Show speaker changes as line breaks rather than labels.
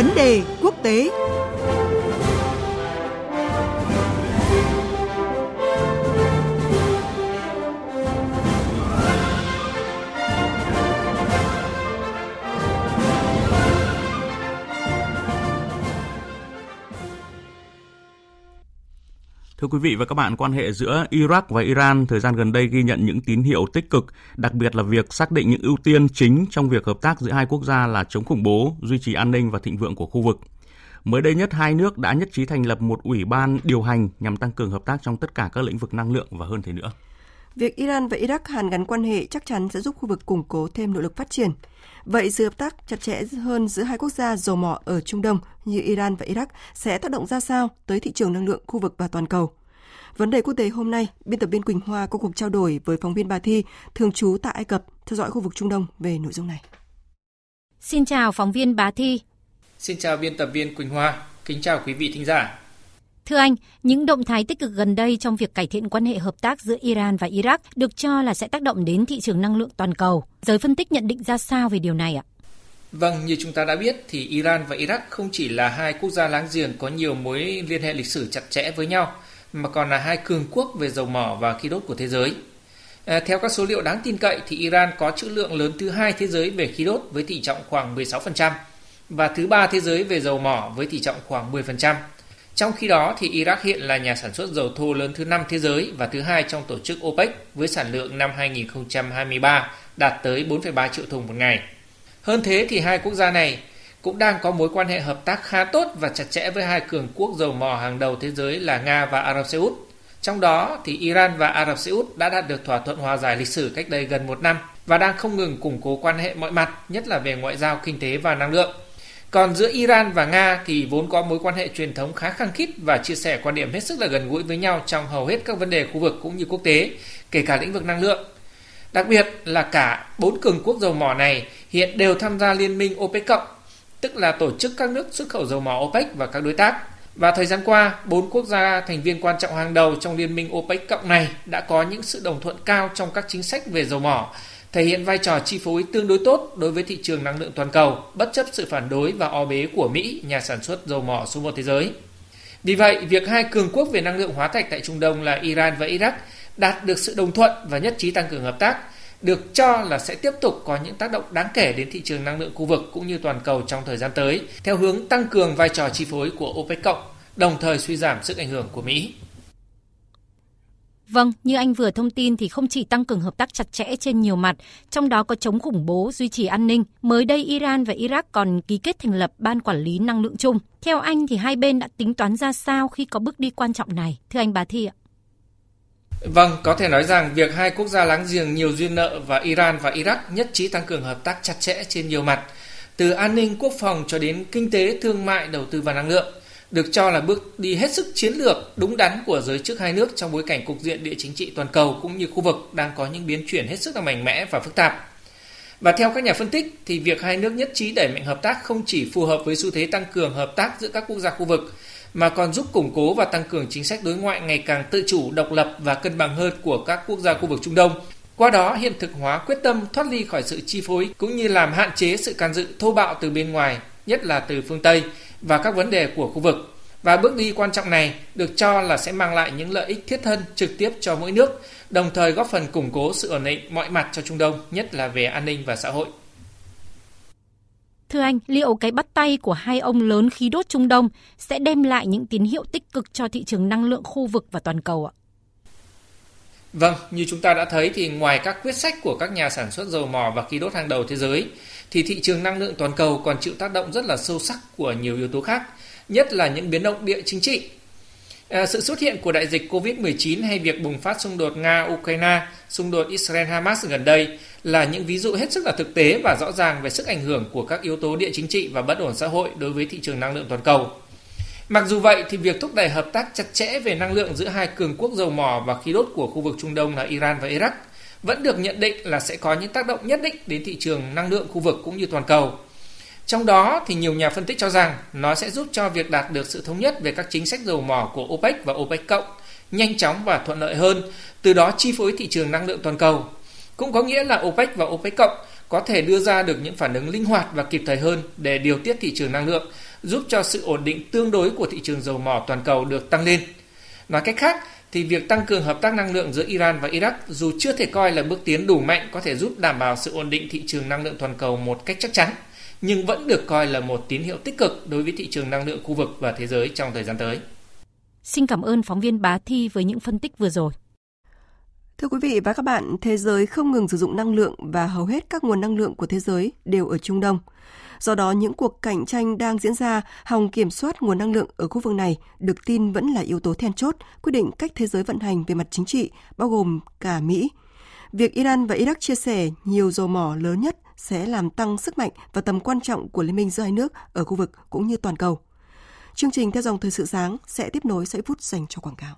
Vấn đề quốc tế.
Thưa quý vị và các bạn, quan hệ giữa Iraq và Iran thời gian gần đây ghi nhận những tín hiệu tích cực, đặc biệt là việc xác định những ưu tiên chính trong việc hợp tác giữa hai quốc gia là chống khủng bố, duy trì an ninh và thịnh vượng của khu vực. Mới đây nhất, hai nước đã nhất trí thành lập một ủy ban điều hành nhằm tăng cường hợp tác trong tất cả các lĩnh vực năng lượng và hơn thế nữa.
Việc Iran và Iraq hàn gắn quan hệ chắc chắn sẽ giúp khu vực củng cố thêm nỗ lực phát triển. Vậy sự hợp tác chặt chẽ hơn giữa hai quốc gia dầu mỏ ở Trung Đông như Iran và Iraq sẽ tác động ra sao tới thị trường năng lượng khu vực và toàn cầu? Vấn đề quốc tế hôm nay, biên tập viên Quỳnh Hoa có cuộc trao đổi với phóng viên Bà Thi, thường trú tại Ai Cập, theo dõi khu vực Trung Đông về nội dung này.
Xin chào phóng viên Bá Thi.
Xin chào biên tập viên Quỳnh Hoa. Kính chào quý vị thính giả.
Thưa anh, những động thái tích cực gần đây trong việc cải thiện quan hệ hợp tác giữa Iran và Iraq được cho là sẽ tác động đến thị trường năng lượng toàn cầu. Giới phân tích nhận định ra sao về điều này ạ?
Vâng, như chúng ta đã biết thì Iran và Iraq không chỉ là hai quốc gia láng giềng có nhiều mối liên hệ lịch sử chặt chẽ với nhau, mà còn là hai cường quốc về dầu mỏ và khí đốt của thế giới. À, theo các số liệu đáng tin cậy thì Iran có trữ lượng lớn thứ hai thế giới về khí đốt với tỷ trọng khoảng 16% và thứ ba thế giới về dầu mỏ với tỷ trọng khoảng 10%. Trong khi đó thì Iraq hiện là nhà sản xuất dầu thô lớn thứ năm thế giới và thứ hai trong tổ chức OPEC với sản lượng năm 2023 đạt tới 4,3 triệu thùng một ngày. Hơn thế thì hai quốc gia này cũng đang có mối quan hệ hợp tác khá tốt và chặt chẽ với hai cường quốc dầu mỏ hàng đầu thế giới là Nga và Ả Rập Xê Út. Trong đó thì Iran và Ả Rập Xê Út đã đạt được thỏa thuận hòa giải lịch sử cách đây gần một năm và đang không ngừng củng cố quan hệ mọi mặt, nhất là về ngoại giao, kinh tế và năng lượng. Còn giữa Iran và Nga thì vốn có mối quan hệ truyền thống khá khăng khít và chia sẻ quan điểm hết sức là gần gũi với nhau trong hầu hết các vấn đề khu vực cũng như quốc tế, kể cả lĩnh vực năng lượng. Đặc biệt là cả bốn cường quốc dầu mỏ này hiện đều tham gia liên minh OPEC cộng tức là tổ chức các nước xuất khẩu dầu mỏ OPEC và các đối tác. Và thời gian qua, bốn quốc gia thành viên quan trọng hàng đầu trong liên minh OPEC cộng này đã có những sự đồng thuận cao trong các chính sách về dầu mỏ, thể hiện vai trò chi phối tương đối tốt đối với thị trường năng lượng toàn cầu, bất chấp sự phản đối và o bế của Mỹ, nhà sản xuất dầu mỏ số một thế giới. Vì vậy, việc hai cường quốc về năng lượng hóa thạch tại Trung Đông là Iran và Iraq đạt được sự đồng thuận và nhất trí tăng cường hợp tác được cho là sẽ tiếp tục có những tác động đáng kể đến thị trường năng lượng khu vực cũng như toàn cầu trong thời gian tới, theo hướng tăng cường vai trò chi phối của OPEC cộng, đồng thời suy giảm sức ảnh hưởng của Mỹ.
Vâng, như anh vừa thông tin thì không chỉ tăng cường hợp tác chặt chẽ trên nhiều mặt, trong đó có chống khủng bố, duy trì an ninh. Mới đây Iran và Iraq còn ký kết thành lập Ban Quản lý Năng lượng chung. Theo anh thì hai bên đã tính toán ra sao khi có bước đi quan trọng này? Thưa anh Bà Thi ạ.
Vâng, có thể nói rằng việc hai quốc gia láng giềng nhiều duyên nợ và Iran và Iraq nhất trí tăng cường hợp tác chặt chẽ trên nhiều mặt, từ an ninh quốc phòng cho đến kinh tế, thương mại, đầu tư và năng lượng, được cho là bước đi hết sức chiến lược đúng đắn của giới chức hai nước trong bối cảnh cục diện địa chính trị toàn cầu cũng như khu vực đang có những biến chuyển hết sức là mạnh mẽ và phức tạp. Và theo các nhà phân tích thì việc hai nước nhất trí đẩy mạnh hợp tác không chỉ phù hợp với xu thế tăng cường hợp tác giữa các quốc gia khu vực mà còn giúp củng cố và tăng cường chính sách đối ngoại ngày càng tự chủ, độc lập và cân bằng hơn của các quốc gia khu vực Trung Đông. Qua đó hiện thực hóa quyết tâm thoát ly khỏi sự chi phối cũng như làm hạn chế sự can dự thô bạo từ bên ngoài, nhất là từ phương Tây và các vấn đề của khu vực. Và bước đi quan trọng này được cho là sẽ mang lại những lợi ích thiết thân trực tiếp cho mỗi nước, đồng thời góp phần củng cố sự ổn định mọi mặt cho Trung Đông, nhất là về an ninh và xã hội.
Thưa anh, liệu cái bắt tay của hai ông lớn khí đốt Trung Đông sẽ đem lại những tín hiệu tích cực cho thị trường năng lượng khu vực và toàn cầu ạ?
Vâng, như chúng ta đã thấy thì ngoài các quyết sách của các nhà sản xuất dầu mỏ và khí đốt hàng đầu thế giới, thì thị trường năng lượng toàn cầu còn chịu tác động rất là sâu sắc của nhiều yếu tố khác, nhất là những biến động địa chính trị. À, sự xuất hiện của đại dịch COVID-19 hay việc bùng phát xung đột Nga-Ukraine, xung đột Israel-Hamas gần đây là những ví dụ hết sức là thực tế và rõ ràng về sức ảnh hưởng của các yếu tố địa chính trị và bất ổn xã hội đối với thị trường năng lượng toàn cầu. Mặc dù vậy thì việc thúc đẩy hợp tác chặt chẽ về năng lượng giữa hai cường quốc dầu mỏ và khí đốt của khu vực Trung Đông là Iran và Iraq vẫn được nhận định là sẽ có những tác động nhất định đến thị trường năng lượng khu vực cũng như toàn cầu. Trong đó thì nhiều nhà phân tích cho rằng nó sẽ giúp cho việc đạt được sự thống nhất về các chính sách dầu mỏ của OPEC và OPEC cộng nhanh chóng và thuận lợi hơn, từ đó chi phối thị trường năng lượng toàn cầu cũng có nghĩa là OPEC và OPEC cộng có thể đưa ra được những phản ứng linh hoạt và kịp thời hơn để điều tiết thị trường năng lượng, giúp cho sự ổn định tương đối của thị trường dầu mỏ toàn cầu được tăng lên. Nói cách khác, thì việc tăng cường hợp tác năng lượng giữa Iran và Iraq dù chưa thể coi là bước tiến đủ mạnh có thể giúp đảm bảo sự ổn định thị trường năng lượng toàn cầu một cách chắc chắn, nhưng vẫn được coi là một tín hiệu tích cực đối với thị trường năng lượng khu vực và thế giới trong thời gian tới.
Xin cảm ơn phóng viên Bá Thi với những phân tích vừa rồi.
Thưa quý vị và các bạn, thế giới không ngừng sử dụng năng lượng và hầu hết các nguồn năng lượng của thế giới đều ở Trung Đông. Do đó, những cuộc cạnh tranh đang diễn ra hòng kiểm soát nguồn năng lượng ở khu vực này được tin vẫn là yếu tố then chốt quyết định cách thế giới vận hành về mặt chính trị, bao gồm cả Mỹ. Việc Iran và Iraq chia sẻ nhiều dầu mỏ lớn nhất sẽ làm tăng sức mạnh và tầm quan trọng của liên minh giữa hai nước ở khu vực cũng như toàn cầu. Chương trình theo dòng thời sự sáng sẽ tiếp nối sẽ phút dành cho quảng cáo.